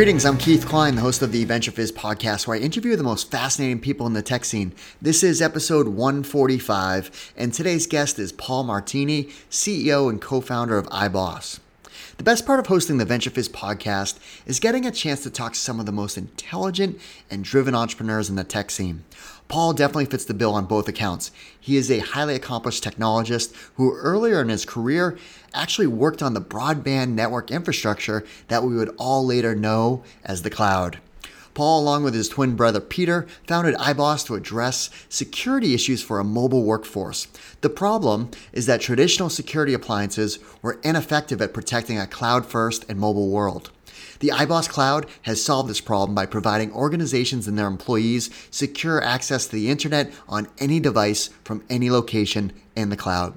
Greetings, I'm Keith Cline, the host of the Venture Fizz podcast, where I interview the most fascinating people in the tech scene. This is episode 145, and today's guest is Paul Martini, CEO and co founder of iBoss. The best part of hosting the Venture Fizz podcast is getting a chance to talk to some of the most intelligent and driven entrepreneurs in the tech scene. Paul definitely fits the bill on both accounts. He is a highly accomplished technologist who earlier in his career actually worked on the broadband network infrastructure that we would all later know as the cloud. Paul, along with his twin brother Peter, founded iBoss to address security issues for a mobile workforce. The problem is that traditional security appliances were ineffective at protecting a cloud first and mobile world. The iBoss Cloud has solved this problem by providing organizations and their employees secure access to the internet on any device from any location in the cloud.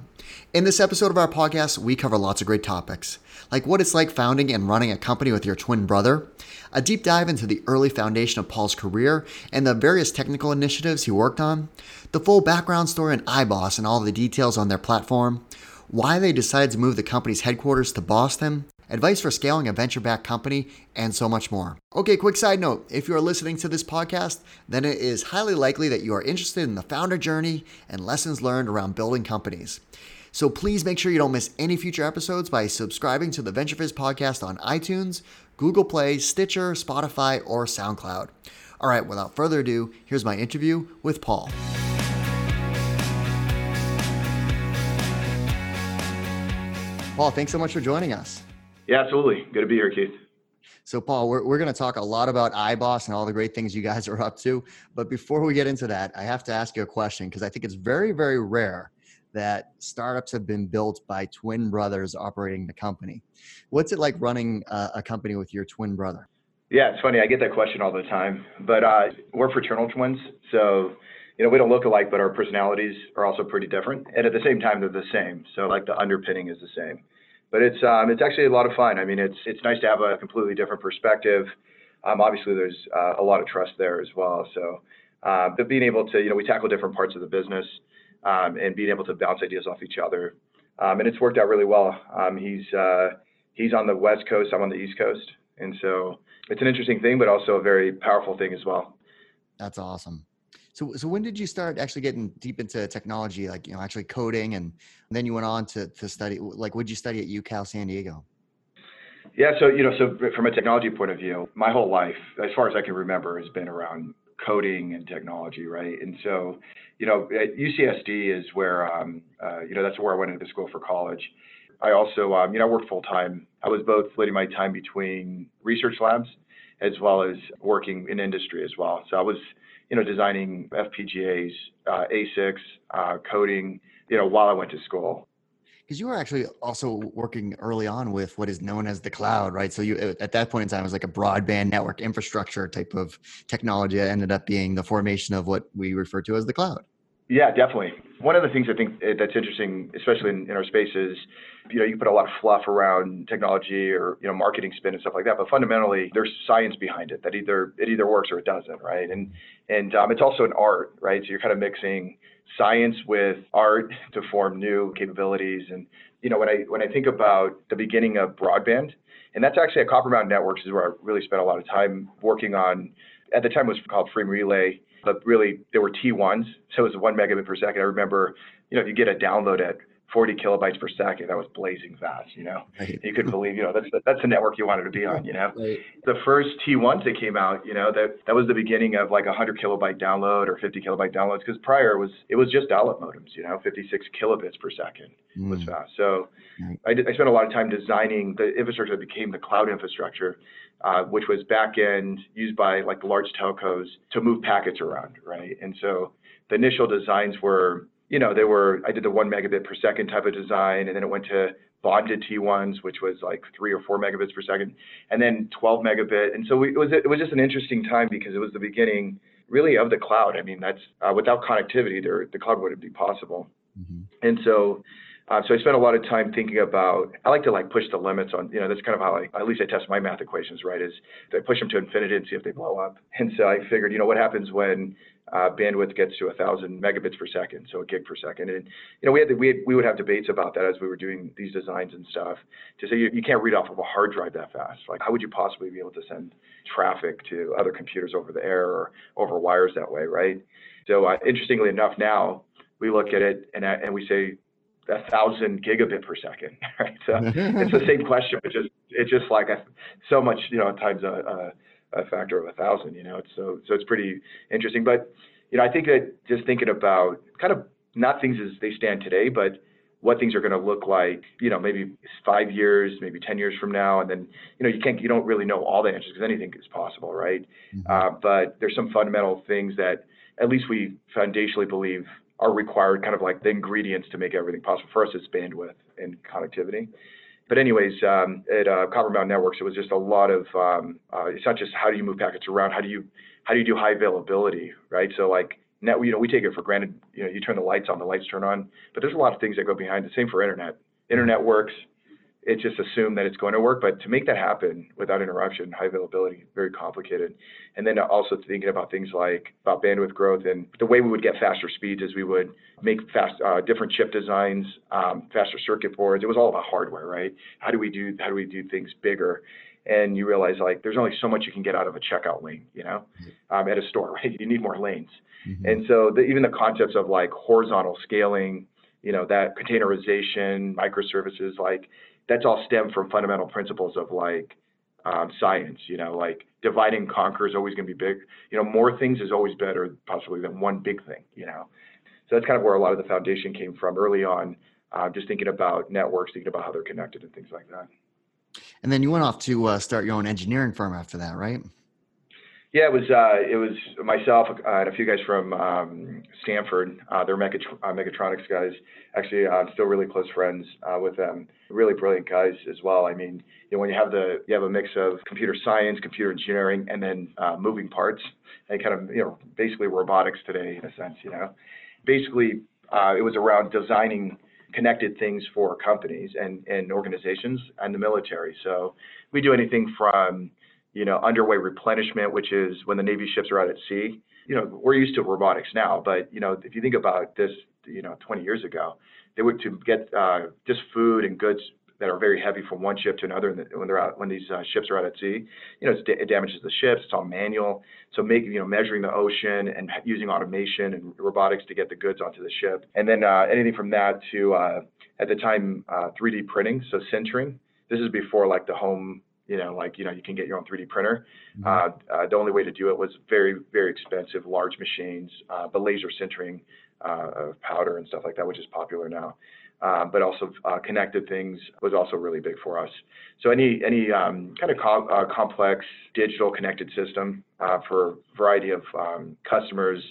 In this episode of our podcast, we cover lots of great topics, like what it's like founding and running a company with your twin brother, a deep dive into the early foundation of Paul's career and the various technical initiatives he worked on, the full background story on iBoss and all the details on their platform, why they decided to move the company's headquarters to Boston, advice for scaling a venture backed company, and so much more. Okay, quick side note if you are listening to this podcast, then it is highly likely that you are interested in the founder journey and lessons learned around building companies. So please make sure you don't miss any future episodes by subscribing to the Venture Fizz podcast on iTunes, Google Play, Stitcher, Spotify, or SoundCloud. All right, without further ado, here's my interview with Paul. Paul, thanks so much for joining us. Yeah, absolutely. Good to be here, Keith. So, Paul, we're, we're going to talk a lot about iBoss and all the great things you guys are up to. But before we get into that, I have to ask you a question because I think it's very, very rare that startups have been built by twin brothers operating the company. What's it like running a, a company with your twin brother? Yeah, it's funny. I get that question all the time. But uh, we're fraternal twins. So, you know, we don't look alike, but our personalities are also pretty different. And at the same time, they're the same. So, like, the underpinning is the same but it's um, it's actually a lot of fun. I mean, it's it's nice to have a completely different perspective. Um, obviously, there's uh, a lot of trust there as well. So, uh, but being able to, you know, we tackle different parts of the business um, and being able to bounce ideas off each other, um, and it's worked out really well. Um, he's uh, he's on the west coast, I'm on the east coast, and so it's an interesting thing, but also a very powerful thing as well. That's awesome. So, so when did you start actually getting deep into technology, like you know, actually coding, and then you went on to to study? Like, did you study at UCal San Diego? Yeah, so you know, so from a technology point of view, my whole life, as far as I can remember, has been around coding and technology, right? And so, you know, at UCSD is where, um, uh, you know, that's where I went into school for college. I also, um, you know, I worked full time. I was both splitting my time between research labs as well as working in industry as well. So I was you know, designing FPGAs, uh, ASICs, uh, coding, you know, while I went to school. Because you were actually also working early on with what is known as the cloud, right? So you at that point in time it was like a broadband network infrastructure type of technology that ended up being the formation of what we refer to as the cloud. Yeah, definitely. One of the things I think eh, that's interesting, especially in, in, our space, is you know you put a lot of fluff around technology or you know marketing spin and stuff like that, but fundamentally there's science behind it that either it either works or it doesn't, right? And and um, it's also an art, right? So you're kind of mixing science with art to form new capabilities. And you know when I when I think about the beginning of broadband, and that's actually at Copper Mountain Networks is where I really spent a lot of time working on. At the time, it was called Frame Relay but really there were T1s, so it was one megabit per second. I remember, you know, if you get a download at 40 kilobytes per second, that was blazing fast, you know. Right. You couldn't believe, you know, that's that's the network you wanted to be on, you know. Right. The first T1s that came out, you know, that that was the beginning of like a 100 kilobyte download or 50 kilobyte downloads because prior it was it was just dial-up modems, you know, 56 kilobits per second mm. was fast. So right. I, did, I spent a lot of time designing the infrastructure that became the cloud infrastructure uh, which was back end used by like the large telcos to move packets around, right? And so the initial designs were, you know, they were, I did the one megabit per second type of design, and then it went to bonded T1s, which was like three or four megabits per second, and then 12 megabit. And so we, it was it was just an interesting time because it was the beginning really of the cloud. I mean, that's uh, without connectivity, there the cloud wouldn't be possible. Mm-hmm. And so Uh, so I spent a lot of time thinking about. I like to like push the limits on. You know, that's kind of how I at least I test my math equations. Right, is I push them to infinity and see if they blow up. And so I figured, you know, what happens when uh, bandwidth gets to a thousand megabits per second, so a gig per second. And you know, we had, we had, we would have debates about that as we were doing these designs and stuff. To say you, you can't read off of a hard drive that fast. Like, how would you possibly be able to send traffic to other computers over the air or over wires that way, right? So uh, interestingly enough, now we look at it and uh, and we say a thousand gigabit per second, right? So it's the same question, but just it's just like a, so much, you know, times a, a a factor of a thousand. You know, it's so so it's pretty interesting. But you know, I think that just thinking about kind of not things as they stand today, but what things are going to look like, you know, maybe five years, maybe 10 years from now. And then, you know, you can't, you don't really know all the answers because anything is possible, right? Mm-hmm. Uh, but there's some fundamental things that at least we foundationally believe are required, kind of like the ingredients to make everything possible. For us, it's bandwidth and connectivity. But anyways, um, at uh, Copper Mountain Networks, it was just a lot of. Um, uh, it's not just how do you move packets around. How do you how do you do high availability, right? So like you know, we take it for granted. You know, you turn the lights on, the lights turn on. But there's a lot of things that go behind. The same for internet. Internet works it's just assumed that it's going to work. But to make that happen without interruption, high availability, very complicated. And then also thinking about things like about bandwidth growth and the way we would get faster speeds is we would make fast uh, different chip designs, um, faster circuit boards. It was all about hardware, right? How do we do how do we do things bigger? And you realize like there's only so much you can get out of a checkout lane, you know, um, at a store, right? You need more lanes. Mm-hmm. And so the, even the concepts of like horizontal scaling, you know, that containerization, microservices, like that's all stemmed from fundamental principles of like um, science. You know, like divide and conquer is always going to be big. You know, more things is always better possibly than one big thing. You know, so that's kind of where a lot of the foundation came from early on. Uh, just thinking about networks, thinking about how they're connected and things like that. And then you went off to uh, start your own engineering firm after that, right? Yeah, it was uh, it was myself uh, and a few guys from um, Stanford. Uh, they're uh, Mechatronics guys. Actually, I'm still really close friends uh, with them. Really brilliant guys as well. I mean, you know, when you have the you have a mix of computer science, computer engineering, and then uh, moving parts, and kind of you know basically robotics today in a sense. You know, basically it was around designing connected things for companies and, and organizations and the military. So we do anything from you know, underway replenishment, which is when the Navy ships are out at sea. You know, we're used to robotics now, but you know, if you think about this, you know, 20 years ago, they would to get uh, just food and goods that are very heavy from one ship to another when they're out when these uh, ships are out at sea. You know, it damages the ships. It's all manual. So making you know measuring the ocean and using automation and robotics to get the goods onto the ship, and then uh, anything from that to uh, at the time 3D uh, printing, so sintering. This is before like the home you know, like you know, you can get your own 3D printer. Mm-hmm. Uh, uh, the only way to do it was very, very expensive, large machines, uh, but laser sintering uh, of powder and stuff like that, which is popular now. Uh, but also uh, connected things was also really big for us. So any any um, kind of com- complex digital connected system for a variety of um, customers,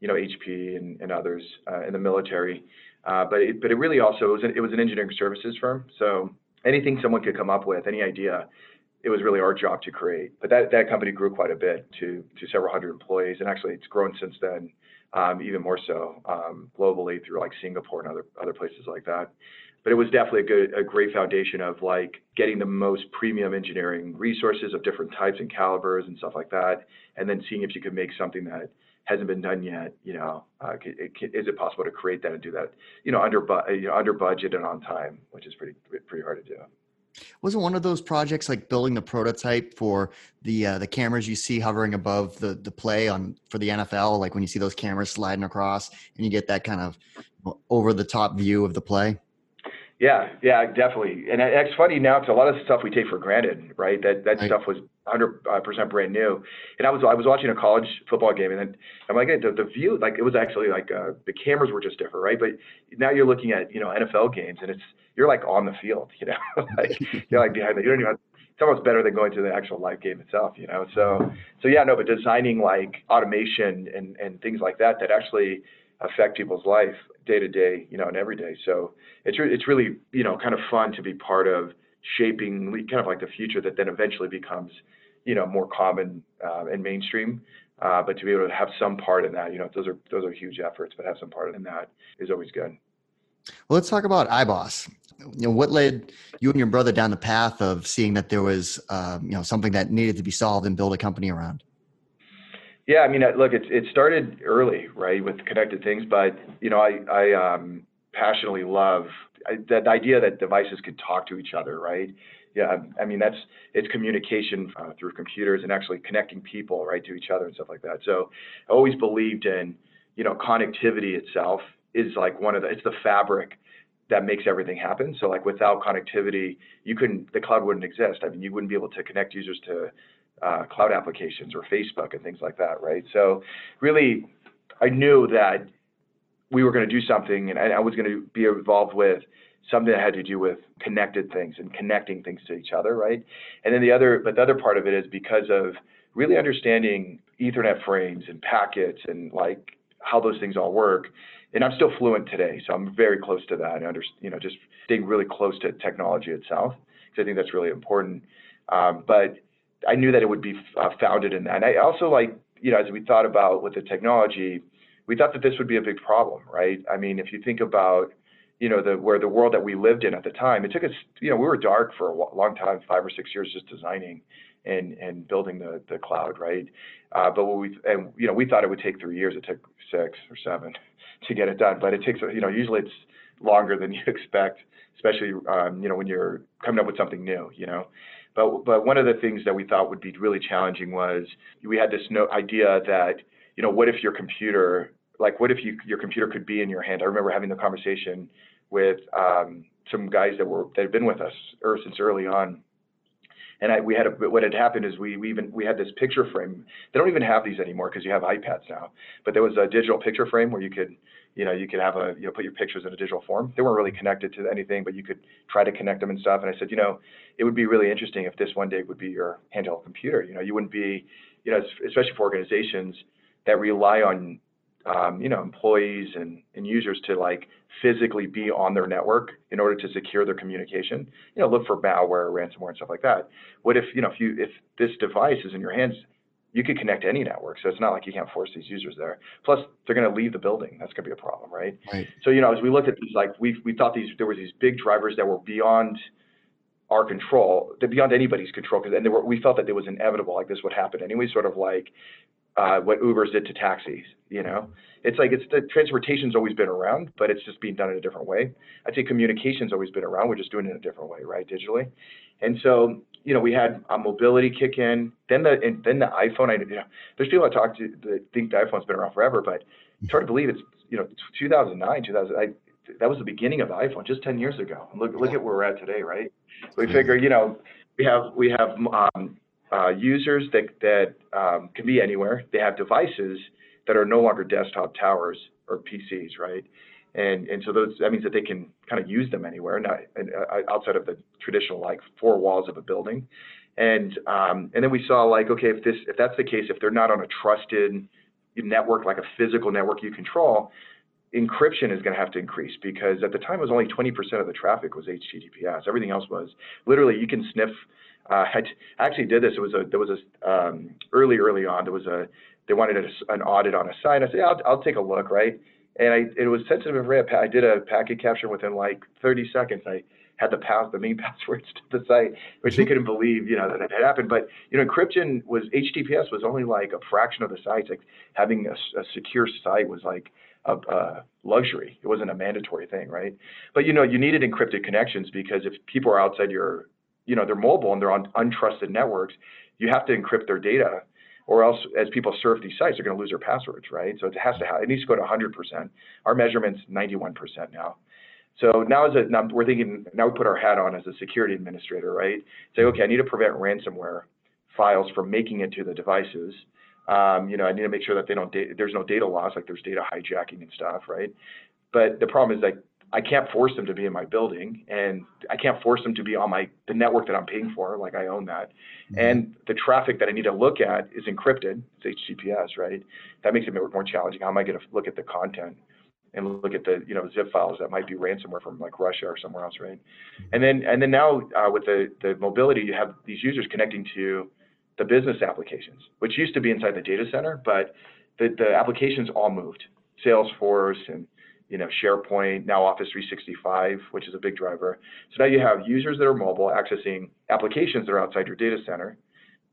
you know, HP and, and others in the military. but it, but it really also was an, it was an engineering services firm. So anything someone could come up with, any idea, it was really our job to create. But that, that company grew quite a bit to, to several hundred employees, and actually it's grown since then, um, even more so um, globally through like Singapore and other other places like that. But it was definitely a good, a great foundation of like getting the most premium engineering resources of different types and calibers and stuff like that, and then seeing if you could make something that hasn't been done yet. You know, uh, is it possible to create that and do that? You know, under bu- you know, under budget and on time, which is pretty pretty hard to do. Wasn't one of those projects like building the prototype for the uh, the cameras you see hovering above the the play on for the NFL? Like when you see those cameras sliding across and you get that kind of over the top view of the play. Yeah, yeah, definitely. And it's funny now It's a lot of stuff we take for granted, right? That that stuff was 100% uh, brand new. And I was I was watching a college football game, and then I'm like, the, the view, like it was actually like uh, the cameras were just different, right? But now you're looking at you know NFL games, and it's you're like on the field, you know, like you're like behind the. You don't even. Have, it's almost better than going to the actual live game itself, you know. So so yeah, no, but designing like automation and and things like that that actually affect people's life day to day, you know, and every day. So it's re- it's really you know kind of fun to be part of shaping kind of like the future that then eventually becomes you know more common uh, and mainstream. Uh, but to be able to have some part in that, you know, those are those are huge efforts, but have some part in that is always good. Well, let's talk about iBoss. You know, what led you and your brother down the path of seeing that there was, um, you know, something that needed to be solved and build a company around? Yeah, I mean, look, it it started early, right, with connected things, but you know, I I um, passionately love that idea that devices could talk to each other, right? Yeah, I mean that's it's communication uh, through computers and actually connecting people right to each other and stuff like that. So I always believed in you know connectivity itself is like one of the it's the fabric that makes everything happen. So like without connectivity, you couldn't the cloud wouldn't exist. I mean you wouldn't be able to connect users to uh, cloud applications or Facebook and things like that, right? So really, I knew that we were going to do something, and I was going to be involved with something that had to do with connected things and connecting things to each other, right? And then the other, but the other part of it is because of really understanding Ethernet frames and packets and like how those things all work. And I'm still fluent today, so I'm very close to that. And under, you know, just staying really close to technology itself, because I think that's really important. Um, but I knew that it would be uh, founded in that. And I also like, you know, as we thought about with the technology, we thought that this would be a big problem, right? I mean, if you think about you know, the where the world that we lived in at the time, it took us, you know, we were dark for a long time, five or six years, just designing and and building the the cloud, right? Uh, but what we and you know, we thought it would take three years. It took six or seven to get it done. But it takes, you know, usually it's longer than you expect, especially um, you know when you're coming up with something new, you know. But but one of the things that we thought would be really challenging was we had this no idea that you know what if your computer like what if you, your computer could be in your hand? I remember having the conversation with um, some guys that were that had been with us since early on. And I, we had a, what had happened is we, we even we had this picture frame. They don't even have these anymore because you have iPads now. But there was a digital picture frame where you could, you know, you could have a you know put your pictures in a digital form. They weren't really connected to anything, but you could try to connect them and stuff. And I said, you know, it would be really interesting if this one day would be your handheld computer. You know, you wouldn't be, you know, especially for organizations that rely on um, you know, employees and, and users to like physically be on their network in order to secure their communication. You know, look for malware, ransomware, and stuff like that. What if you know if you if this device is in your hands, you could connect to any network. So it's not like you can't force these users there. Plus, they're going to leave the building. That's going to be a problem, right? Right. So you know, as we looked at these, like we we thought these there were these big drivers that were beyond our control, beyond anybody's control, because and were, we felt that it was inevitable, like this would happen anyway. Sort of like uh, what Ubers did to taxis. You know, it's like it's the transportation's always been around, but it's just being done in a different way. I'd say communication's always been around. We're just doing it in a different way, right, digitally. And so, you know, we had a mobility kick in. Then the and then the iPhone. I you know, there's people I talk to that think the iPhone's been around forever, but it's hard to believe it's you know 2009, 2000. I, that was the beginning of the iPhone just 10 years ago. Look look at where we're at today, right? We figure, you know, we have we have um, uh, users that, that um, can be anywhere. They have devices that are no longer desktop towers or PCs, right? And, and so those, that means that they can kind of use them anywhere, not uh, outside of the traditional like four walls of a building. And um, and then we saw like, okay, if this if that's the case, if they're not on a trusted network like a physical network you control, encryption is going to have to increase because at the time it was only 20% of the traffic was HTTPS. Everything else was literally you can sniff uh, I actually did this. It was a there was a um, early early on. There was a they wanted a, an audit on a site. I said, yeah, I'll, I'll take a look, right? And I it was sensitive infrared. I did a packet capture within like 30 seconds. I had the pass the main passwords to the site, which they mm-hmm. couldn't believe, you know, that it had happened. But you know, encryption was HTTPS was only like a fraction of the sites. Like having a, a secure site was like a, a, luxury. It wasn't a mandatory thing, right? But you know, you needed encrypted connections because if people are outside your you know, they're mobile and they're on untrusted networks, you have to encrypt their data or else as people surf these sites, they're going to lose their passwords, right? So it has to have, it needs to go to 100%. Our measurement's 91% now. So now as a, now we're thinking, now we put our hat on as a security administrator, right? Say, okay, I need to prevent ransomware files from making it to the devices. Um, you know, I need to make sure that they don't, there's no data loss, like there's data hijacking and stuff, right? But the problem is like I can't force them to be in my building, and I can't force them to be on my the network that I'm paying for, like I own that. Mm-hmm. And the traffic that I need to look at is encrypted. It's HTTPS, right? That makes it more challenging. How am I going to look at the content and look at the you know zip files that might be ransomware from like Russia or somewhere else, right? Mm-hmm. And then and then now uh, with the the mobility, you have these users connecting to the business applications, which used to be inside the data center, but the the applications all moved. Salesforce and you know, SharePoint, now Office 365, which is a big driver. So now you have users that are mobile accessing applications that are outside your data center,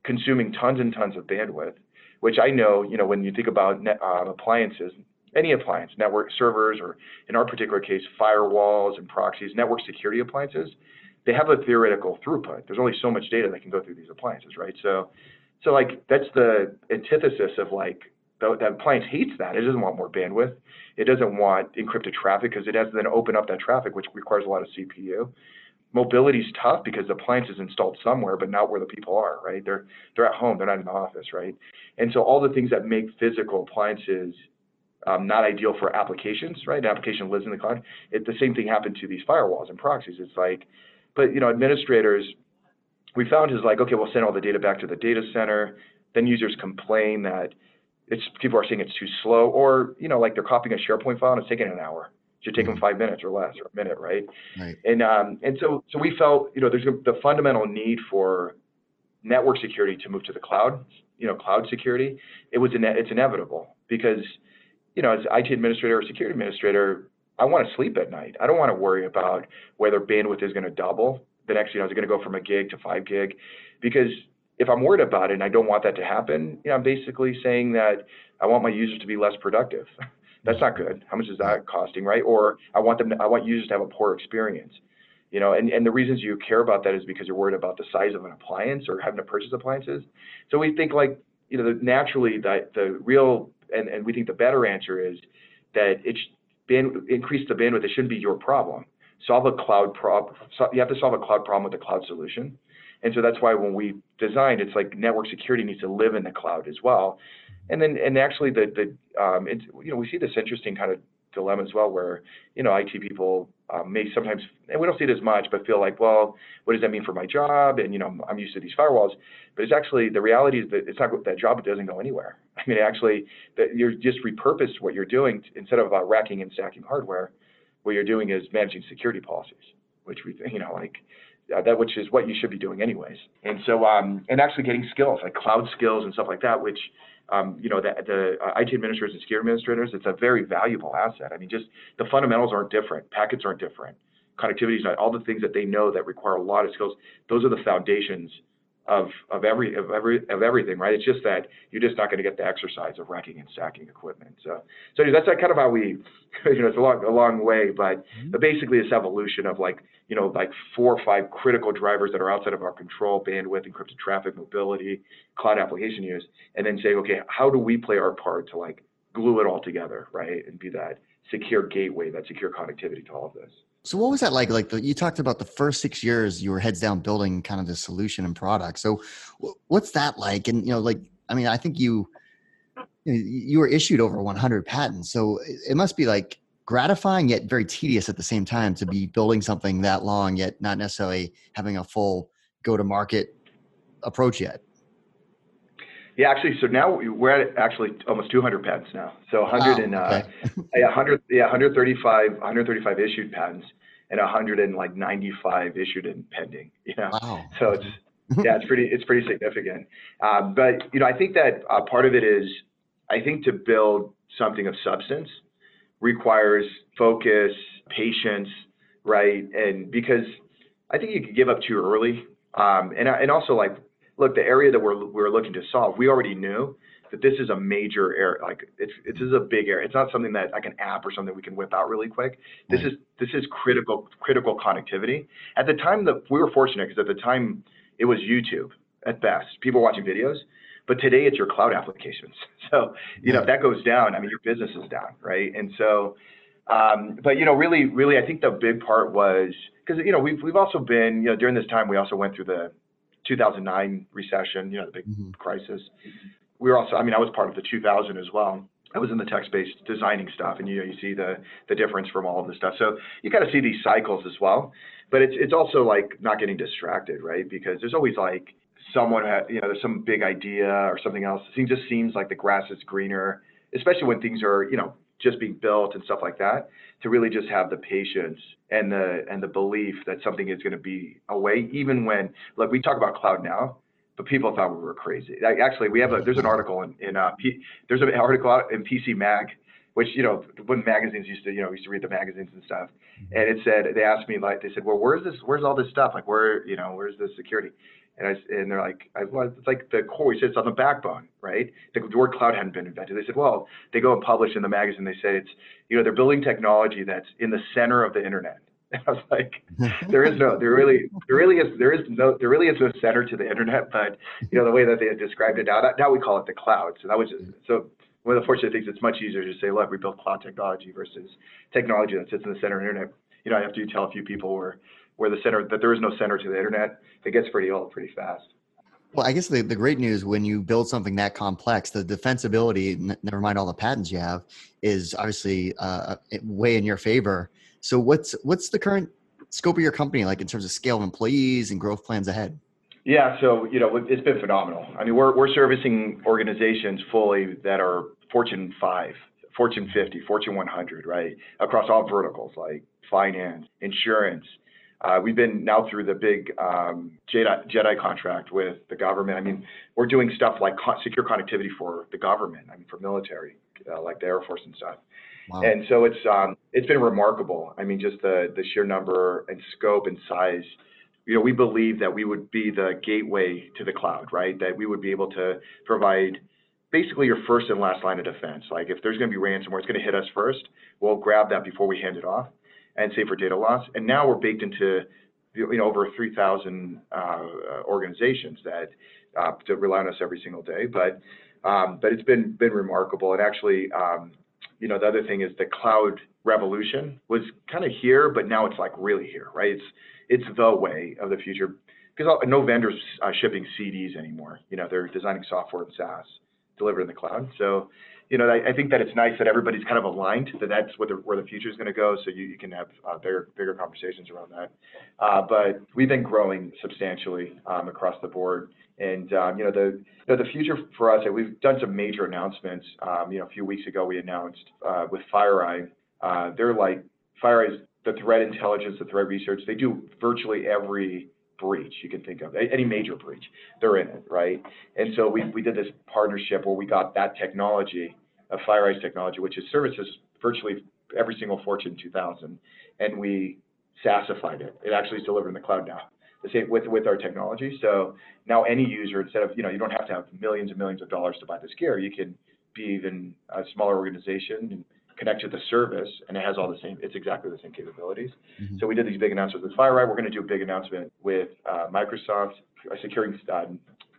consuming tons and tons of bandwidth, which I know, you know, when you think about net, uh, appliances, any appliance, network servers, or in our particular case, firewalls and proxies, network security appliances, they have a theoretical throughput. There's only so much data that can go through these appliances, right? So, so like that's the antithesis of like the, the appliance hates that. It doesn't want more bandwidth. It doesn't want encrypted traffic because it has to then open up that traffic, which requires a lot of CPU. Mobility is tough because the appliance is installed somewhere, but not where the people are, right? They're they're at home, they're not in the office, right? And so all the things that make physical appliances um, not ideal for applications, right? An application lives in the cloud. It, the same thing happened to these firewalls and proxies. It's like, but you know, administrators, we found is like, okay, we'll send all the data back to the data center. Then users complain that it's people are saying it's too slow, or you know, like they're copying a SharePoint file and it's taking an hour. It should take them mm-hmm. five minutes or less, or a minute, right? Right. And um, and so so we felt, you know, there's the fundamental need for network security to move to the cloud. You know, cloud security. It was ine- it's inevitable because you know, as IT administrator or security administrator, I want to sleep at night. I don't want to worry about whether bandwidth is going to double the next, you know, is it going to go from a gig to five gig? Because if I'm worried about it and I don't want that to happen, you know, I'm basically saying that I want my users to be less productive. That's not good. How much is that costing, right? Or I want them, to, I want users to have a poor experience. You know, and, and the reasons you care about that is because you're worried about the size of an appliance or having to purchase appliances. So we think like, you know, naturally that the real and, and we think the better answer is that it band, increase the bandwidth. It shouldn't be your problem. Solve a cloud problem. So you have to solve a cloud problem with a cloud solution. And so that's why when we designed, it's like network security needs to live in the cloud as well. And then, and actually, the the um, it's, you know we see this interesting kind of dilemma as well, where you know IT people um, may sometimes, and we don't see it as much, but feel like, well, what does that mean for my job? And you know, I'm used to these firewalls, but it's actually the reality is that it's not that job doesn't go anywhere. I mean, actually, that you're just repurposed what you're doing instead of uh, racking and stacking hardware. What you're doing is managing security policies, which we, you know, like uh, that, which is what you should be doing anyways. And so, um, and actually getting skills like cloud skills and stuff like that, which um, you know, the, the uh, IT administrators and security administrators, it's a very valuable asset. I mean, just the fundamentals aren't different, packets aren't different, connectivity is not, all the things that they know that require a lot of skills, those are the foundations of of every of every of everything, right? It's just that you're just not going to get the exercise of racking and stacking equipment. So, so that's like kind of how we, you know, it's a long a long way, but mm-hmm. but basically this evolution of like you know like four or five critical drivers that are outside of our control: bandwidth, encrypted traffic, mobility, cloud application use, and then say, okay, how do we play our part to like glue it all together, right, and be that secure gateway, that secure connectivity to all of this. So what was that like? Like the, you talked about the first six years, you were heads down building kind of the solution and product. So what's that like? And you know, like I mean, I think you you were issued over 100 patents, so it must be like gratifying yet very tedious at the same time to be building something that long yet not necessarily having a full go to market approach yet. Yeah, actually, so now we're at actually almost 200 patents now. So 100 wow, and uh, yeah, 100, yeah, 135, 135 issued patents and 195 issued and pending. You know, wow. so it's yeah, it's pretty, it's pretty significant. Um, but you know, I think that uh, part of it is, I think to build something of substance requires focus, patience, right? And because I think you could give up too early. Um, and and also like look, the area that we're we're looking to solve, we already knew that this is a major area. Like it's this is a big area. It's not something that like an app or something we can whip out really quick. This right. is this is critical critical connectivity. At the time that we were fortunate because at the time it was YouTube at best. People watching videos. But today it's your cloud applications. So, you know, if that goes down, I mean, your business is down, right? And so, um, but you know, really, really, I think the big part was because you know we've we've also been you know during this time we also went through the 2009 recession, you know, the big mm-hmm. crisis. We were also, I mean, I was part of the 2000 as well. I was in the tech space designing stuff, and you know, you see the the difference from all of this stuff. So you kind of see these cycles as well. But it's it's also like not getting distracted, right? Because there's always like someone, had, you know, there's some big idea or something else. It just seems like the grass is greener, especially when things are, you know, just being built and stuff like that to really just have the patience and the and the belief that something is going to be away even when look we talk about cloud now but people thought we were crazy actually we have a there's an article in, in uh, P, there's an article out in pc mag which you know when magazines used to you know used to read the magazines and stuff, and it said they asked me like they said, well, where's this? Where's all this stuff? Like where you know where's the security? And I and they're like, I, well, it's like the core. He said it's on the backbone, right? The the word cloud hadn't been invented. They said, well, they go and publish in the magazine. They say it's you know they're building technology that's in the center of the internet. And I was like, there is no, there really, there really is, there is no, there really is no center to the internet. But you know the way that they had described it now, now we call it the cloud. So that was just, so one of the fortunate things. It's much easier to say, look, we built cloud technology versus technology that sits in the center of the internet. You know, I have to tell a few people where where the center that there is no center to the internet. It gets pretty old pretty fast. Well, I guess the, the great news when you build something that complex, the defensibility, n- never mind all the patents you have, is obviously uh, way in your favor. So, what's what's the current scope of your company like in terms of scale of employees and growth plans ahead? Yeah, so you know it's been phenomenal. I mean, we're we're servicing organizations fully that are Fortune 5, Fortune 50, Fortune 100, right, across all verticals like finance, insurance, we've been now through the big um, JEDI, JEDI contract with the government. I mean, we're doing stuff like secure connectivity for the government. I mean, for military, uh, like the Air Force and stuff. Wow. And so it's um, it's been remarkable. I mean, just the the sheer number and scope and size. You know, we believe that we would be the gateway to the cloud, right? That we would be able to provide basically your first and last line of defense. Like if there's going to be ransomware, it's going to hit us first. We'll grab that before we hand it off and Safer Data Loss. And now we're baked into you know over 3,000 uh, organizations that uh, rely on us every single day. But um, but it's been been remarkable. And actually, um, you know, the other thing is the cloud revolution was kind of here, but now it's like really here, right? It's it's the way of the future because no vendors uh, shipping CDs anymore. You know, they're designing software and SaaS delivered in the cloud. So you know, I, I, think that it's nice that everybody's kind of aligned that that's what the, where the future is going to go. So you, you can have uh, bigger, bigger conversations around that. Uh, but we've been growing substantially um, across the board. And um, you know the you know, the future for us, we've done some major announcements. Um, you know, a few weeks ago we announced uh, with FireEye, uh, they're like FireEye is the threat intelligence, the threat research. They do virtually every breach you can think of, any major breach, they're in it, right? And so we, we did this partnership where we got that technology, a FireEye's technology, which is services virtually every single Fortune 2000, and we SaaSified it. It actually is delivered in the cloud now. The same with with our technology. So now any user, instead of you know, you don't have to have millions and millions of dollars to buy this gear. You can be even a smaller organization connect to the service, and it has all the same, it's exactly the same capabilities. Mm-hmm. So we did these big announcements with FireEye. We're going to do a big announcement with uh, Microsoft, uh, securing uh,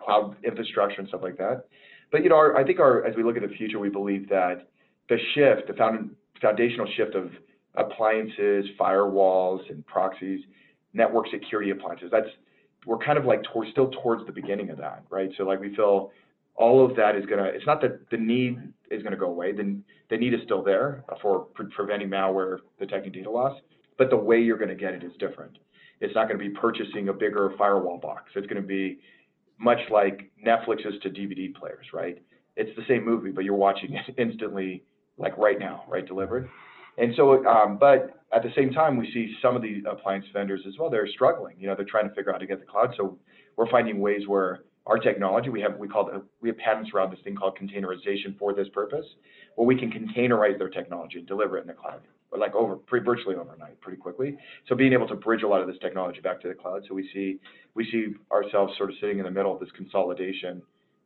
cloud infrastructure and stuff like that. But you know, our, I think our as we look at the future, we believe that the shift, the found, foundational shift of appliances, firewalls, and proxies, network security appliances. That's we're kind of like towards, still towards the beginning of that, right? So like we feel all of that is going to, it's not that the need is going to go away. The, the need is still there for pre- preventing malware, detecting data loss, but the way you're going to get it is different. It's not going to be purchasing a bigger firewall box. It's going to be much like Netflix is to DVD players, right? It's the same movie, but you're watching it instantly, like right now, right, delivered. And so, um, but at the same time, we see some of the appliance vendors as well. They're struggling. You know, they're trying to figure out how to get the cloud. So we're finding ways where our technology, we have we call we have patents around this thing called containerization for this purpose, where we can containerize their technology and deliver it in the cloud, like over pretty, virtually overnight, pretty quickly. So being able to bridge a lot of this technology back to the cloud. So we see we see ourselves sort of sitting in the middle of this consolidation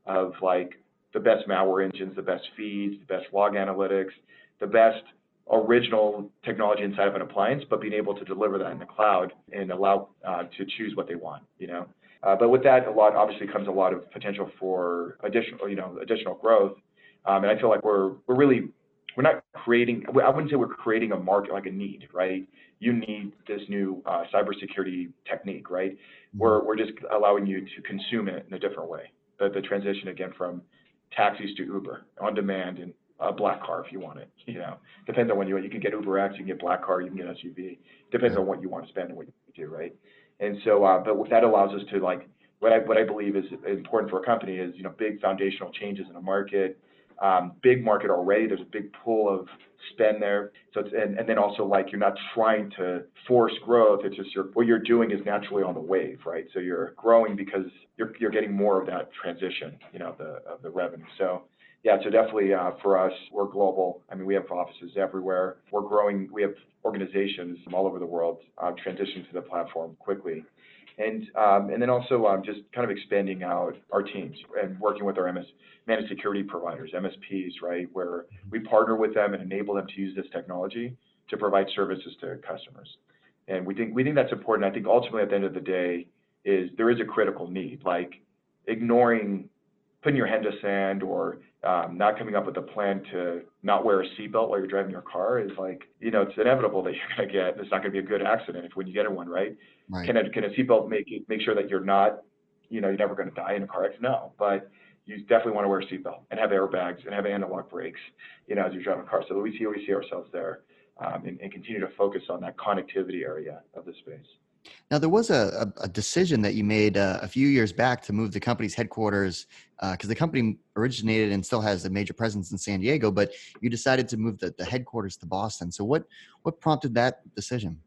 of like the best malware engines, the best feeds, the best log analytics, the best original technology inside of an appliance, but being able to deliver that in the cloud and allow uh, to choose what they want, you know. Uh, but with that, a lot obviously comes a lot of potential for additional, you know, additional growth. Um, and I feel like we're we're really we're not creating. I wouldn't say we're creating a market like a need, right? You need this new uh, cybersecurity technique, right? Mm-hmm. We're we're just allowing you to consume it in a different way. The the transition again from taxis to Uber on demand and a black car if you want it. You know, depends on when you want. You can get Uber X, you can get black car, you can get SUV. Depends on what you want to spend and what you do, right? And so, uh, but that allows us to like, what I, what I believe is important for a company is, you know, big foundational changes in a market, um, big market already. There's a big pool of spend there. So it's, and, and then also like you're not trying to force growth. It's just you're, what you're doing is naturally on the wave, right? So you're growing because you're, you're getting more of that transition, you know, the, of the revenue. So yeah, so definitely uh, for us, we're global. I mean, we have offices everywhere. We're growing. We have organizations from all over the world uh, transitioning to the platform quickly. And, um, and then also um, just kind of expanding out our teams and working with our MS, managed security providers, MSPs, right, where we partner with them and enable them to use this technology to provide services to customers. And we think we think that's important. I think ultimately at the end of the day is there is a critical need. Like ignoring putting your head to sand or um, not coming up with a plan to not wear a seatbelt while you're driving your car is like, you know, it's inevitable that you're going to get, it's not going to be a good accident if when you get in one, right? right. Can a, can a seatbelt make it, make sure that you're not, you know, you're never going to die in a car accident? No, but you definitely want to wear a seatbelt and have airbags and have anti-lock brakes, you know, as you're driving a car. So we see, we see ourselves there um, and, and continue to focus on that connectivity area of the space. Now, there was a, a, decision that you made uh, a few years back to move the company's headquarters because uh, the company originated and still has a major presence in San Diego, but you decided to move the, the headquarters to Boston. So, what what prompted that decision?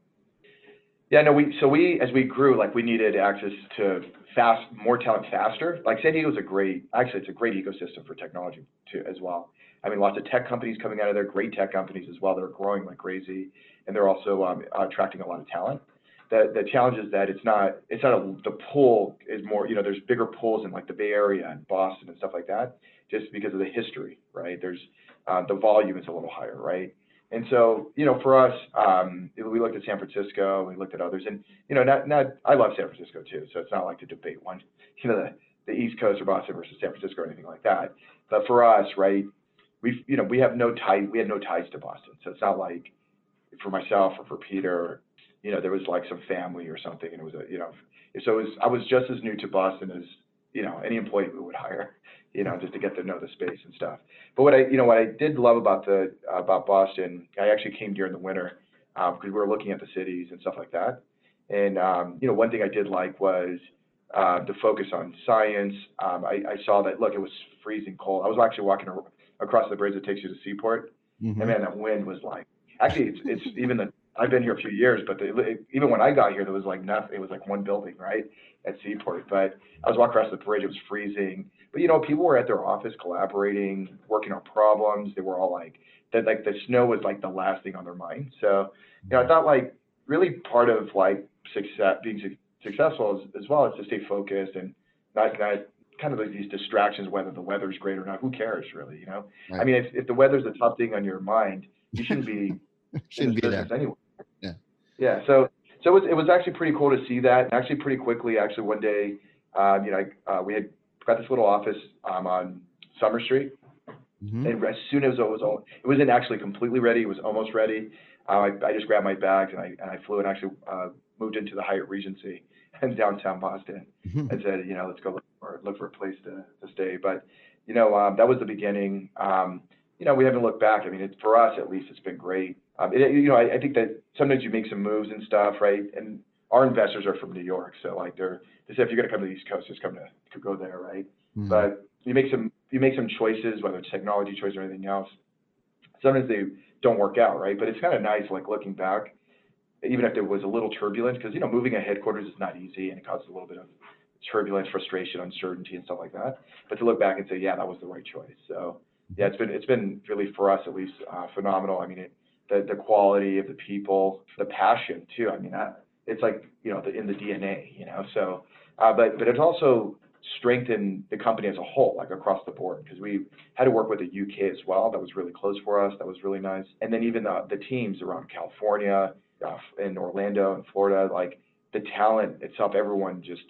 Yeah, no, we so we as we grew, like we needed access to fast, more talent faster. Like San Diego is a great, actually, it's a great ecosystem for technology too as well. I mean, lots of tech companies coming out of there, great tech companies as well. They're growing like crazy, and they're also um, attracting a lot of talent the the challenge is that it's not it's not a the pool is more you know there's bigger pools in like the Bay Area and Boston and stuff like that just because of the history right? There's uh, the volume is a little higher right? And so you know for us um, we looked at San Francisco we looked at others and you know not not I love San Francisco too so it's not like to debate one you know the the East Coast or Boston versus San Francisco or anything like that. But for us right we you know we have no tie we had no ties to Boston. So it's not like for myself or for Peter you know, there was like some family or something, and it was a, you know, so it was, I was just as new to Boston as, you know, any employee we would hire, you know, just to get to know the space and stuff. But what I, you know, what I did love about the, about Boston, I actually came during the winter, um, because we were looking at the cities and stuff like that. And, um, you know, one thing I did like was, uh, the focus on science. Um, I, I saw that, look, it was freezing cold. I was actually walking across the bridge that takes you to Seaport. Mm-hmm. And man, that wind was like, actually, it's, it's even the I've been here a few years, but the, even when I got here, there was like nothing. It was like one building, right, at Seaport. But I was walking across the bridge. It was freezing. But you know, people were at their office collaborating, working on problems. They were all like that. Like the snow was like the last thing on their mind. So you know, I thought like really part of like success, being su- successful as, as well is to stay focused and not not kind of like these distractions, whether the weather's great or not. Who cares really? You know, right. I mean, if if the weather's a tough thing on your mind, you shouldn't be shouldn't be there anyway. Yeah. So so it was, it was actually pretty cool to see that. And actually, pretty quickly, actually, one day, um, you know, uh, we had got this little office um, on Summer Street. Mm-hmm. And as soon as it was, all, it wasn't actually completely ready. It was almost ready. Uh, I, I just grabbed my bags and I and I flew and actually uh, moved into the Hyatt Regency in downtown Boston mm-hmm. and said, you know, let's go look for look for a place to, to stay. But you know, um, that was the beginning. Um, you know, we haven't looked back. I mean, it, for us at least, it's been great. Um, it, you know, I, I think that sometimes you make some moves and stuff, right? And our investors are from New York, so like they're they say if you're going to come to the East Coast, just come to, go there, right? Mm-hmm. But you make some you make some choices, whether it's technology choice or anything else. Sometimes they don't work out, right? But it's kind of nice, like looking back, even if there was a little turbulence, because you know moving a headquarters is not easy and it causes a little bit of turbulence, frustration, uncertainty, and stuff like that. But to look back and say, yeah, that was the right choice. So yeah, it's been it's been really for us at least uh, phenomenal. I mean, it, the the quality of the people, the passion too. I mean, it's like you know the, in the DNA, you know. So, uh, but but it's also strengthened the company as a whole, like across the board, because we had to work with the UK as well. That was really close for us. That was really nice. And then even the the teams around California, uh, in Orlando and Florida, like the talent itself, everyone just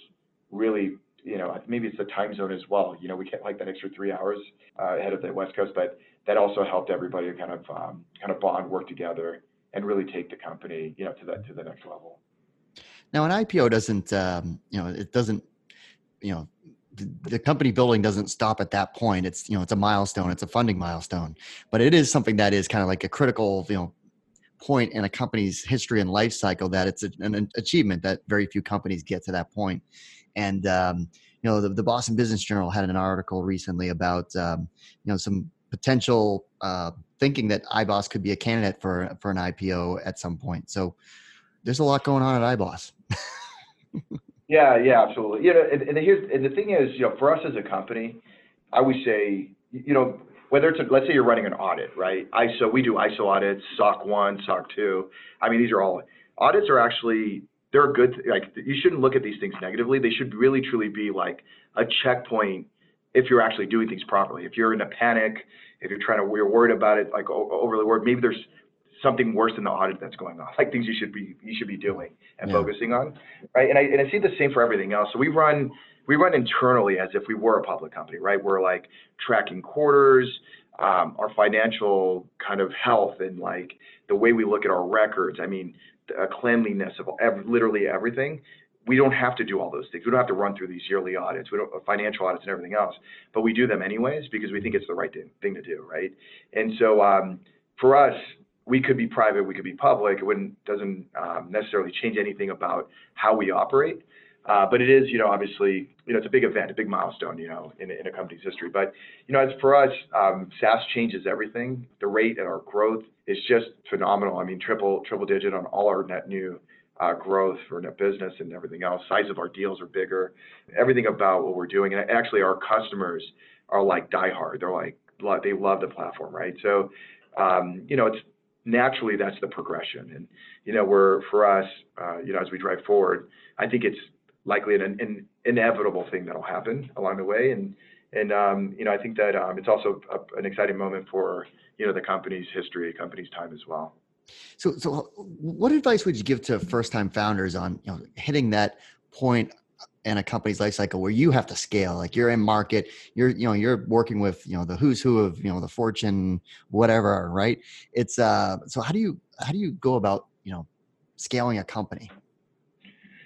really you know, maybe it's the time zone as well. You know, we get like that extra three hours uh, ahead of the West Coast, but that also helped everybody kind of um, kind of bond, work together, and really take the company, you know, to that to the next level. Now, an IPO doesn't, um, you know, it doesn't, you know, the, the company building doesn't stop at that point. It's you know, it's a milestone. It's a funding milestone, but it is something that is kind of like a critical, you know, point in a company's history and life cycle that it's an achievement that very few companies get to that point. And um, you know, the, the, Boston Business Journal had an article recently about um, you know some potential uh, thinking that iBoss could be a candidate for for an IPO at some point. So there's a lot going on at iBoss. yeah, yeah, absolutely. You know, and, and here's and the thing is, you know, for us as a company, I would say, you know, whether it's a, let's say you're running an audit, right? ISO, we do ISO audits, SOC one, SOC two. I mean, these are all audits are actually they're good like you shouldn't look at these things negatively. They should really truly be like a checkpoint if you're actually doing things properly. If you're in a panic, if you're trying to you're worried about it, like overly worried, maybe there's something worse than the audit that's going on, like things you should be you should be doing and yeah. focusing on, right? And I and I see the same for everything else. So we run we run internally as if we were a public company, right? We're like tracking quarters, um, our financial kind of health, and like the way we look at our records. I mean, cleanliness of ev- literally everything. We don't have to do all those things. We don't have to run through these yearly audits, we don't financial audits and everything else, but we do them anyways because we think it's the right thing to do, right? And so um, for us, we could be private, we could be public. It wouldn't doesn't um, necessarily change anything about how we operate. Uh, but it is, you know, obviously, you know, it's a big event, a big milestone, you know, in, in a company's history. But, you know, as for us, um, SaaS changes everything. The rate and our growth is just phenomenal. I mean, triple triple digit on all our net new uh, growth for net business and everything else. Size of our deals are bigger. Everything about what we're doing, and actually, our customers are like diehard. They're like they love the platform, right? So, um, you know, it's naturally that's the progression. And you know, we're for us, uh, you know, as we drive forward, I think it's likely an, an inevitable thing that'll happen along the way. And and um, you know, I think that um, it's also a, an exciting moment for you know the company's history, company's time as well. So, so what advice would you give to first-time founders on you know hitting that point in a company's life cycle where you have to scale? Like you're in market, you're you know you're working with you know the who's who of you know the Fortune, whatever, right? It's uh. So how do you how do you go about you know scaling a company?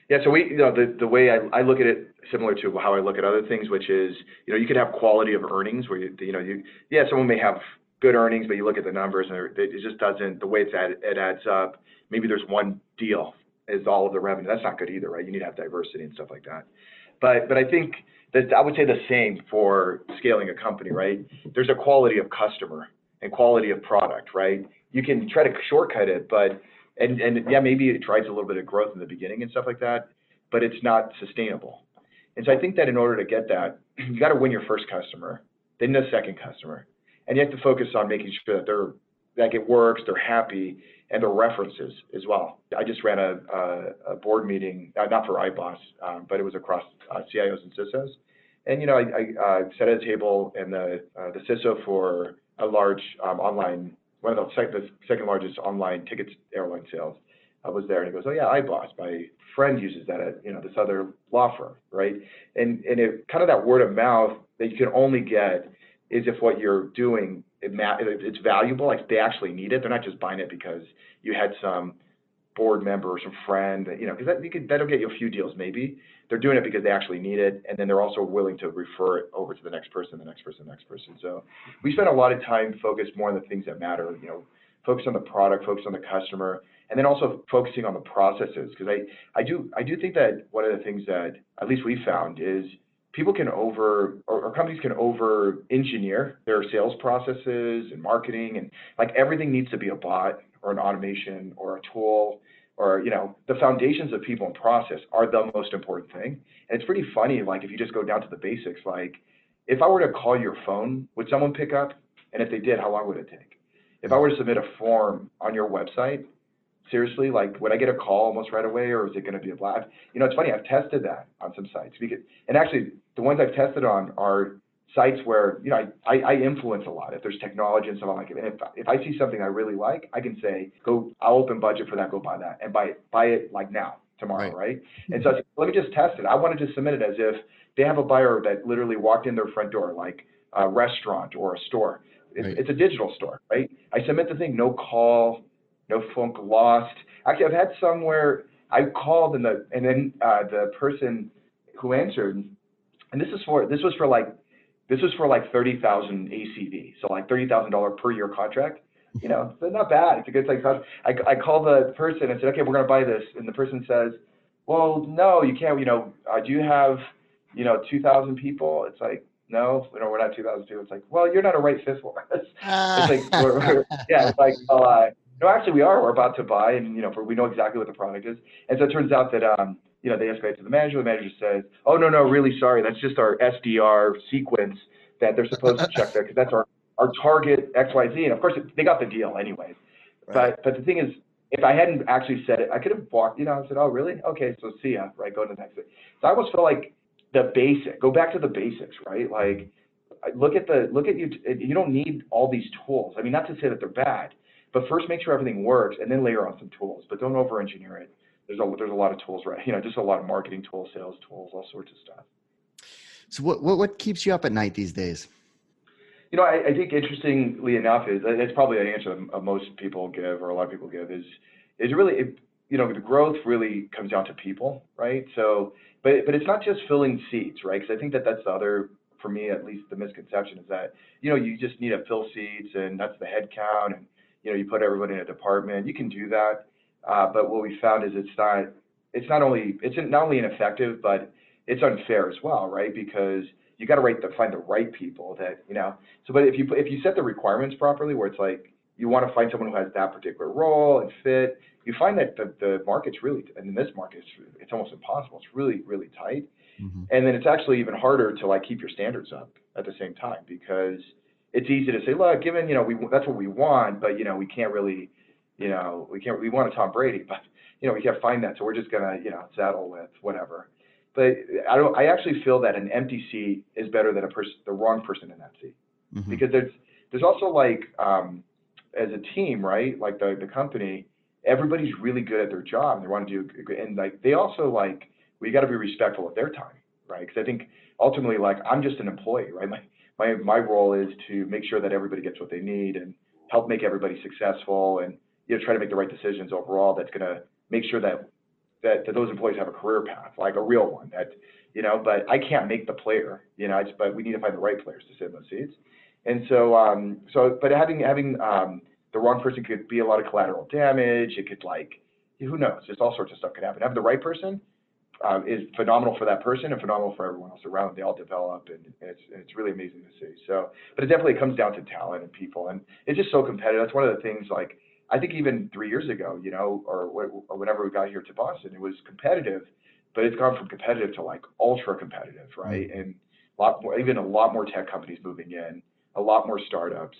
Yeah, so we, you know, the, the way I, I look at it similar to how I look at other things, which is, you know, you could have quality of earnings where you, you know, you, yeah, someone may have good earnings, but you look at the numbers and it just doesn't, the way it's add, it adds up. Maybe there's one deal is all of the revenue. That's not good either, right? You need to have diversity and stuff like that. But, but I think that I would say the same for scaling a company, right? There's a quality of customer and quality of product, right? You can try to shortcut it, but and and yeah, maybe it drives a little bit of growth in the beginning and stuff like that, but it's not sustainable. And so I think that in order to get that, you got to win your first customer, then the second customer, and you have to focus on making sure that they're that it works, they're happy, and the references as well. I just ran a, a, a board meeting, uh, not for iBoss, um, but it was across uh, CIOs and CISOs. And you know, I, I uh, sat at a table, and the uh, the CISO for a large um, online one of the, sec- the second largest online tickets airline sales uh, was there, and he goes, "Oh yeah, iBoss. My friend uses that at you know this other law firm, right?" And and it kind of that word of mouth that you can only get is if what you're doing it ma- it's valuable, like they actually need it. They're not just buying it because you had some board member or some friend, you know, because that, that'll get you a few deals maybe. They're doing it because they actually need it, and then they're also willing to refer it over to the next person, the next person, the next person. So we spend a lot of time focused more on the things that matter, you know, focus on the product, focus on the customer, and then also focusing on the processes. Because I, I do I do think that one of the things that at least we found is people can over or, or, companies can over engineer their sales processes and marketing and like everything needs to be a bot or an automation or a tool or you know the foundations of people and process are the most important thing. And it's pretty funny like if you just go down to the basics like if i were to call your phone would someone pick up? And if they did how long would it take? If i were to submit a form on your website seriously like would i get a call almost right away or is it going to be a black you know it's funny i've tested that on some sites because and actually the ones i've tested on are sites where you know I, I influence a lot. If there's technology and stuff, I'm like, if, if I see something I really like, I can say, go, I'll open budget for that, go buy that, and buy it, buy it like now, tomorrow, right? right? And so let me just test it. I want to just submit it as if they have a buyer that literally walked in their front door, like a restaurant or a store. It's, right. it's a digital store, right? I submit the thing, no call, no funk lost. Actually, I've had some where I called and the and then uh, the person who answered, and this is for this was for like this was for like 30,000 ACV, so like $30,000 per year contract. You know, so not bad. It's a good thing. I, I call the person and said, okay, we're going to buy this. And the person says, well, no, you can't. You know, uh, do you have, you know, 2,000 people? It's like, no, you know, we're not 2,000 people. It's like, well, you're not a right fit for us. it's like, we're, we're, yeah, it's like, well, uh, no, actually, we are. We're about to buy, and you know, we know exactly what the product is. And so it turns out that um, you know, they escalate to the manager. The manager says, "Oh no, no, really sorry. That's just our SDR sequence that they're supposed to check there because that's our our target X, Y, Z. And of course, they got the deal anyway. Right. But, but the thing is, if I hadn't actually said it, I could have walked, you know, I said, oh, really? Okay, so see ya, right? Go to the next thing. So I almost feel like the basic, go back to the basics, right? Like, look at the, look at you, you don't need all these tools. I mean, not to say that they're bad, but first make sure everything works and then layer on some tools, but don't over engineer it. There's a, there's a lot of tools, right? You know, just a lot of marketing tools, sales tools, all sorts of stuff. So what, what, what keeps you up at night these days? You know, I, I think interestingly enough is it's probably an answer that most people give or a lot of people give is is really it, you know the growth really comes down to people, right? So, but but it's not just filling seats, right? Because I think that that's the other for me at least the misconception is that you know you just need to fill seats and that's the head count and you know you put everybody in a department. You can do that, uh, but what we found is it's not it's not only it's not only ineffective but it's unfair as well, right? Because you got to rate the find the right people that you know. So, but if you if you set the requirements properly, where it's like you want to find someone who has that particular role and fit, you find that the, the market's really, and in this market, it's, it's almost impossible. It's really really tight, mm-hmm. and then it's actually even harder to like keep your standards up at the same time because it's easy to say, look, given you know we that's what we want, but you know we can't really, you know we can't we want a Tom Brady, but you know we can't find that, so we're just gonna you know settle with whatever but I don't. I actually feel that an empty seat is better than a person, the wrong person in that seat, mm-hmm. because there's there's also like um, as a team, right? Like the the company, everybody's really good at their job. And they want to do, and like they also like we got to be respectful of their time, right? Because I think ultimately, like I'm just an employee, right? My my my role is to make sure that everybody gets what they need and help make everybody successful, and you know try to make the right decisions overall. That's gonna make sure that that, that those employees have a career path, like a real one. That you know, but I can't make the player. You know, just, but we need to find the right players to sit in those seats. And so, um, so, but having having um, the wrong person could be a lot of collateral damage. It could like, who knows? Just all sorts of stuff could happen. Having the right person uh, is phenomenal for that person and phenomenal for everyone else around. They all develop, and, it's it's really amazing to see. So, but it definitely comes down to talent and people, and it's just so competitive. That's one of the things like I think even three years ago, you know, or, or whenever we got here to Boston, it was competitive, but it's gone from competitive to like ultra competitive, right? Mm-hmm. And a lot more, even a lot more tech companies moving in, a lot more startups.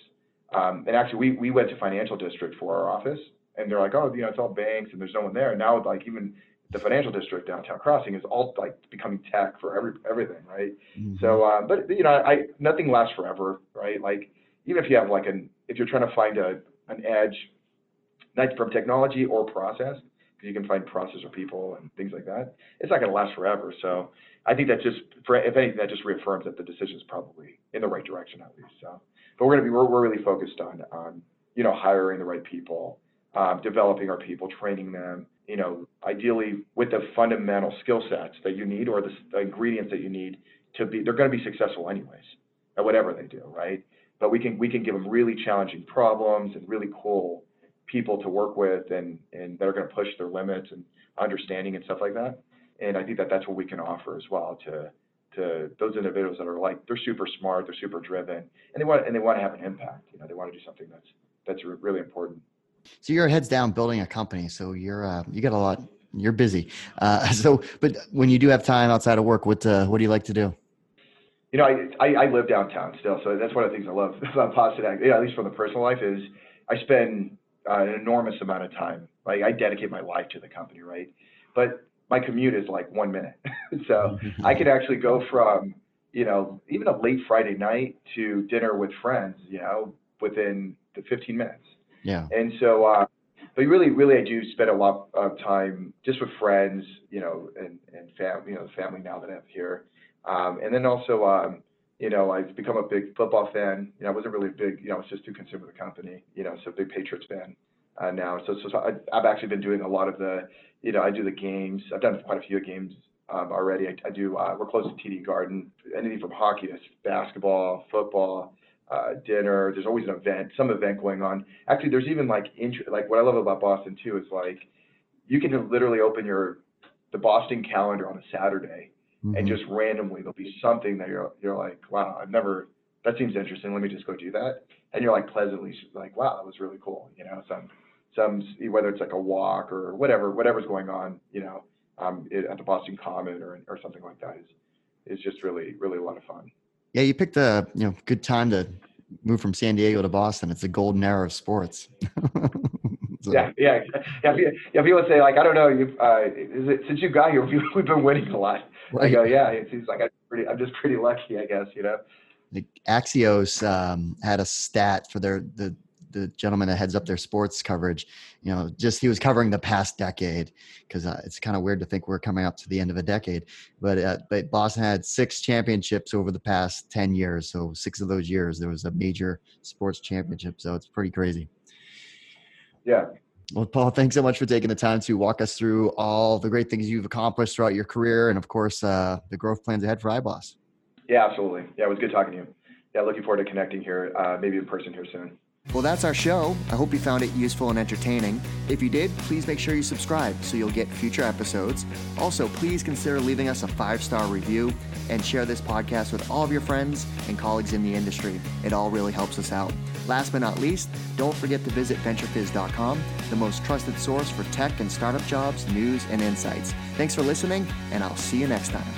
Um, and actually, we, we went to financial district for our office, and they're like, oh, you know, it's all banks, and there's no one there. And now, like even the financial district downtown Crossing is all like becoming tech for every everything, right? Mm-hmm. So, uh, but you know, I nothing lasts forever, right? Like even if you have like an if you're trying to find a an edge not from technology or process, because you can find process or people and things like that. It's not going to last forever. So I think that just, for, if anything, that just reaffirms that the decision is probably in the right direction at least. So, but we're going to be, we're, we're really focused on, on, you know, hiring the right people, um, developing our people, training them, you know, ideally with the fundamental skill sets that you need or the, the ingredients that you need to be, they're going to be successful anyways at whatever they do, right? But we can we can give them really challenging problems and really cool people to work with and, and that are going to push their limits and understanding and stuff like that. And I think that that's what we can offer as well to to those individuals that are like they're super smart, they're super driven, and they want and they want to have an impact. You know, they want to do something that's that's really important. So you're heads down building a company. So you're uh, you got a lot. You're busy. Uh, so, but when you do have time outside of work, what uh, what do you like to do? You know, I, I, I live downtown still, so that's one of the things I love about Boston. At least from the personal life is I spend uh, an enormous amount of time. Like I dedicate my life to the company, right? But my commute is like one minute, so I could actually go from you know even a late Friday night to dinner with friends, you know, within the 15 minutes. Yeah. And so, uh, but really, really, I do spend a lot of time just with friends, you know, and and fam, you know, the family now that I have here, um, and then also. Um, you know, I've become a big football fan. You know, I wasn't really a big, you know, I was just too consumed with the company, you know, so big Patriots fan uh, now. So, so, so I, I've actually been doing a lot of the, you know, I do the games. I've done quite a few games um, already. I, I do, uh, we're close to TD Garden, anything from hockey to basketball, football, uh, dinner. There's always an event, some event going on. Actually, there's even like, int- like what I love about Boston too is like, you can literally open your, the Boston calendar on a Saturday mm-hmm. and just randomly there'll be something that you're you're like, wow, I've never that seems interesting. Let me just go do that. And you're like pleasantly like, wow, that was really cool. You know, some some whether it's like a walk or whatever whatever's going on, you know, um, it, at the Boston Common or or something like that is is just really really a lot of fun. Yeah, you picked a you know good time to move from San Diego to Boston. It's a golden era of sports. so. Yeah, yeah, yeah. Yeah, people say like, I don't know, you uh, is it since you got here, we've been winning a lot. I go, yeah. It seems like I'm pretty, I'm just pretty lucky, I guess. You know. The Axios um, had a stat for their the the gentleman that heads up their sports coverage, you know, just he was covering the past decade because uh, it's kind of weird to think we're coming up to the end of a decade. But uh, but Boston had six championships over the past ten years, so six of those years there was a major sports championship. So it's pretty crazy. Yeah. Well, Paul, thanks so much for taking the time to walk us through all the great things you've accomplished throughout your career, and of course, uh, the growth plans ahead for iBoss. Yeah, absolutely. Yeah, it was good talking to you. Yeah, looking forward to connecting here, uh, maybe in person here soon. Well, that's our show. I hope you found it useful and entertaining. If you did, please make sure you subscribe so you'll get future episodes. Also, please consider leaving us a five star review and share this podcast with all of your friends and colleagues in the industry. It all really helps us out. Last but not least, don't forget to visit VentureFizz.com, the most trusted source for tech and startup jobs, news, and insights. Thanks for listening, and I'll see you next time.